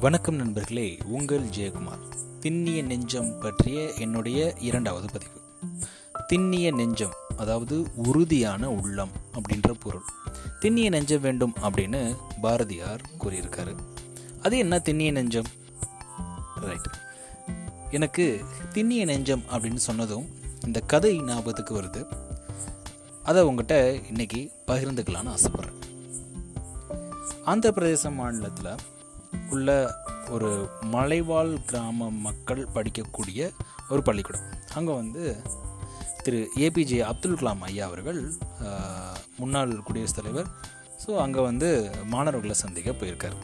வணக்கம் நண்பர்களே உங்கள் ஜெயக்குமார். திண்ணிய நெஞ்சம் பற்றிய என்னுடைய இரண்டாவது பதிவு. திண்ணிய நெஞ்சம் அதாவது உறுதியான உள்ளம் அப்படின்ற பொருள். திண்ணிய நெஞ்சம் வேண்டும் அப்படின்னு பாரதியார் கூறியிருக்காரு. அது என்ன திண்ணிய நெஞ்சம்? ரைட் எனக்கு திண்ணிய நெஞ்சம் அப்படின்னு சொன்னதும் இந்த கதை ஞாபகத்துக்கு வருது. அதை உங்ககிட்ட இன்னைக்கு பகிர்ந்துக்கலான்னு ஆசைப்பட்றேன். ஆந்திர பிரதேச மாநிலத்தில் உள்ள ஒரு மலைவாழ் கிராம மக்கள் படிக்கக்கூடிய ஒரு பள்ளிக்கூடம். அங்கே வந்து திரு ஏபிஜே அப்துல் கலாம் ஐயா அவர்கள் முன்னாள் குடியரசுத் தலைவர். ஸோ அங்கே வந்து மாணவர்களை சந்திக்க போயிருக்காரு.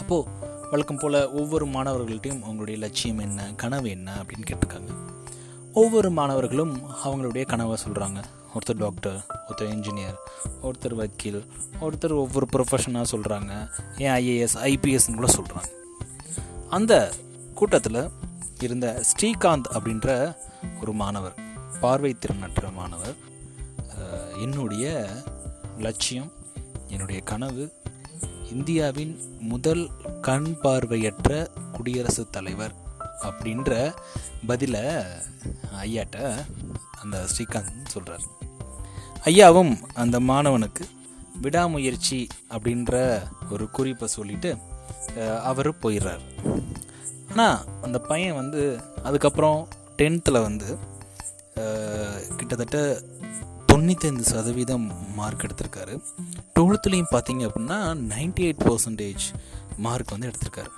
அப்போது வழக்கம் போல் ஒவ்வொரு மாணவர்கள்ட்டையும் அவங்களுடைய லட்சியம் என்ன கனவு என்ன அப்படின்னு கேட்டிருக்காங்க. ஒவ்வொரு மாணவர்களும் அவங்களுடைய கனவை சொல்கிறாங்க ஒருத்தர் டாக்டர் ஒருத்தர் இன்ஜினியர் ஒருத்தர் வக்கீல் ஒருத்தர் ஒவ்வொரு ப்ரொஃபஷனாக சொல்கிறாங்க ஏன் ஐஏஎஸ் ஐபிஎஸ்ன்னு கூட சொல்கிறாங்க அந்த கூட்டத்தில் இருந்த ஸ்ரீகாந்த் அப்படின்ற ஒரு மாணவர் பார்வை திறனற்ற மாணவர் என்னுடைய லட்சியம் என்னுடைய கனவு இந்தியாவின் முதல் கண் பார்வையற்ற குடியரசுத் தலைவர் அப்படின்ற பதிலை ஐயாட்ட அந்த ஸ்ரீகாந்த் சொல்கிறார் ஐயாவும் அந்த மாணவனுக்கு விடாமுயற்சி அப்படின்ற ஒரு குறிப்பை சொல்லிட்டு அவர் போயிடுறார். ஆனால் அந்த பையன் வந்து அதுக்கப்புறம் டென்த்தில் வந்து கிட்டத்தட்ட தொண்ணூத்தைந்து சதவீதம் மார்க் எடுத்திருக்காரு. டுவெல்த்துலேயும் பார்த்தீங்க அப்படின்னா நைன்டி எயிட் பர்சன்டேஜ் மார்க் வந்து எடுத்திருக்காரு.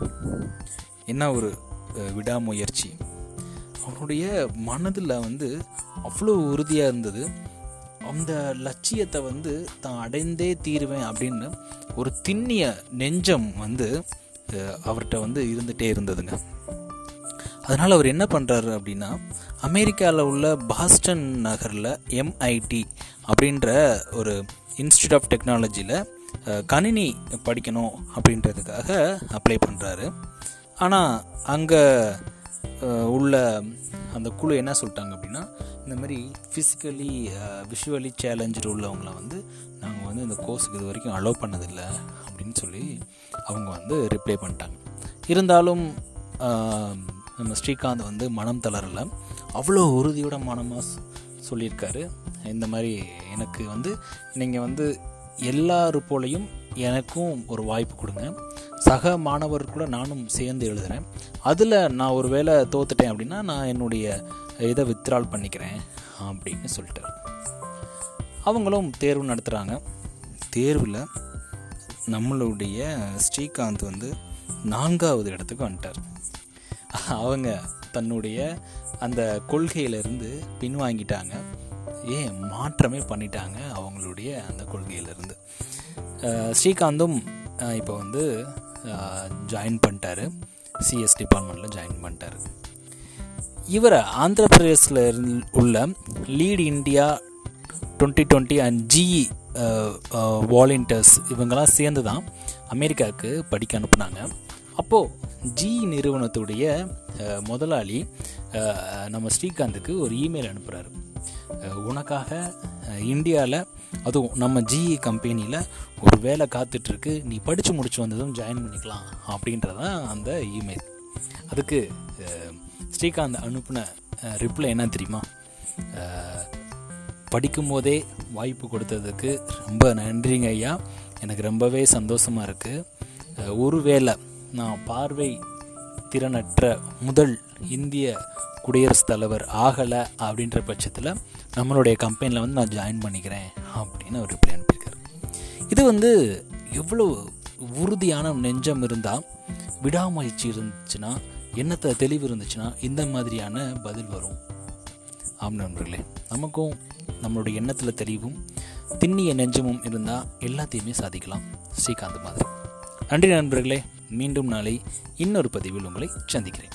என்ன ஒரு விடாமுயற்சி. அவருடைய மனதில் வந்து அவ்வளோ உறுதியாக இருந்தது. அந்த லட்சியத்தை வந்து தான் அடைந்தே தீருவேன் அப்படின்னு ஒரு திண்ணிய நெஞ்சம் வந்து அவர்கிட்ட வந்து இருந்துகிட்டே இருந்ததுங்க. அதனால் அவர் என்ன பண்ணுறாரு அப்படின்னா அமெரிக்காவில் உள்ள பாஸ்டன் நகரில் எம்ஐடி அப்படின்ற ஒரு இன்ஸ்டியூட் ஆஃப் டெக்னாலஜியில் கணினி படிக்கணும் அப்படின்றதுக்காக அப்ளை பண்ணுறாரு ஆனால் அங்கே உள்ள அந்த குழு என்ன சொல்லிட்டாங்க அப்படின்னா இந்த மாதிரி ஃபிசிக்கலி விஷுவலி சேலஞ்சு உள்ளவங்கள வந்து நாங்கள் வந்து இந்த கோர்ஸுக்கு இது வரைக்கும் அலோவ் பண்ணதில்லை அப்படின்னு சொல்லி அவங்க வந்து ரிப்ளை பண்ணிட்டாங்க. இருந்தாலும் நம்ம ஸ்ரீகாந்த் வந்து மனம் தளரலை. அவ்வளோ உறுதியோட மனமாக சொல்லியிருக்காரு. இந்த மாதிரி எனக்கு வந்து நீங்கள் வந்து எல்லாரு போலையும் எனக்கும் ஒரு வாய்ப்பு கொடுங்க. சக மாணவர் கூட நானும் சேர்ந்து எழுதுகிறேன் அதில் நான் ஒரு வேளை தோத்துட்டேன் அப்படின்னா நான் என்னுடைய இதை வித்ட்ரால் பண்ணிக்கிறேன் அப்படின்னு சொல்லிட்டு அவங்களும் தேர்வு நடத்துகிறாங்க தேர்வில் நம்மளுடைய ஸ்ரீகாந்த் வந்து நான்காவது இடத்துக்கு வந்துட்டார். அவங்க தன்னுடைய அந்த கொள்கையிலிருந்து பின்வாங்கிட்டாங்க. ஏன் மாற்றமே பண்ணிட்டாங்க அவங்களுடைய அந்த கொள்கையிலிருந்து. ஸ்ரீகாந்தும் இப்போ வந்து ஜாயின் பண்ணிட்டாரு. சிஎஸ் டிபார்ட்மெண்ட்டில் ஜாயின் பண்ணிட்டாரு. இவரை ஆந்திர பிரதேசில் உள்ள Lead India twenty twenty and G E volunteers இவங்கெல்லாம் சேர்ந்து தான் அமெரிக்காவுக்கு படிக்க அனுப்புனாங்க. அப்போது ஜிஇ நிறுவனத்துடைய முதலாளி நம்ம ஸ்ரீகாந்துக்கு ஒரு இமெயில் அனுப்புகிறாரு உனக்காக இந்தியாவில் அதுவும் நம்ம ஜிஇ கம்பெனியில் ஒரு வேலை காத்துட்ருக்கு. நீ படித்து முடிச்சு வந்ததும் ஜாயின் பண்ணிக்கலாம் அப்படின்றதான் அந்த இமெயில் அதுக்கு ஸ்ரீகாந்த் அனுப்பின ரிப்ளை என்ன தெரியுமா? படிக்கும்போதே வாய்ப்பு கொடுத்ததுக்கு ரொம்ப நன்றிங்க ஐயா. எனக்கு ரொம்பவே சந்தோஷமாக இருக்குது ஒருவேளை நான் பார்வை திறனற்ற முதல் இந்திய குடியரசுத் தலைவர் ஆகலை அப்படின்ற பட்சத்தில் நம்மளுடைய கம்பெனியில் வந்து நான் ஜாயின் பண்ணிக்கிறேன் அப்படின்னு அவர் ரிப்ளை அனுப்பியிருக்காரு. இது வந்து எவ்வளோ உறுதியான நெஞ்சம் இருந்தால் விடாமுயற்சி இருந்துச்சுன்னா எண்ணத்தை தெளிவு இருந்துச்சுன்னா இந்த மாதிரியான பதில் வரும். ஆம் நண்பர்களே நமக்கும் நம்மளுடைய எண்ணத்தில் தெளிவும் திண்ணிய நெஞ்சமும் இருந்தால் எல்லாத்தையுமே சாதிக்கலாம். ஸ்ரீகாந்த் மாதிரி. நன்றி நண்பர்களே மீண்டும் நாளை இன்னொரு பதிவில் உங்களை சந்திக்கிறேன்.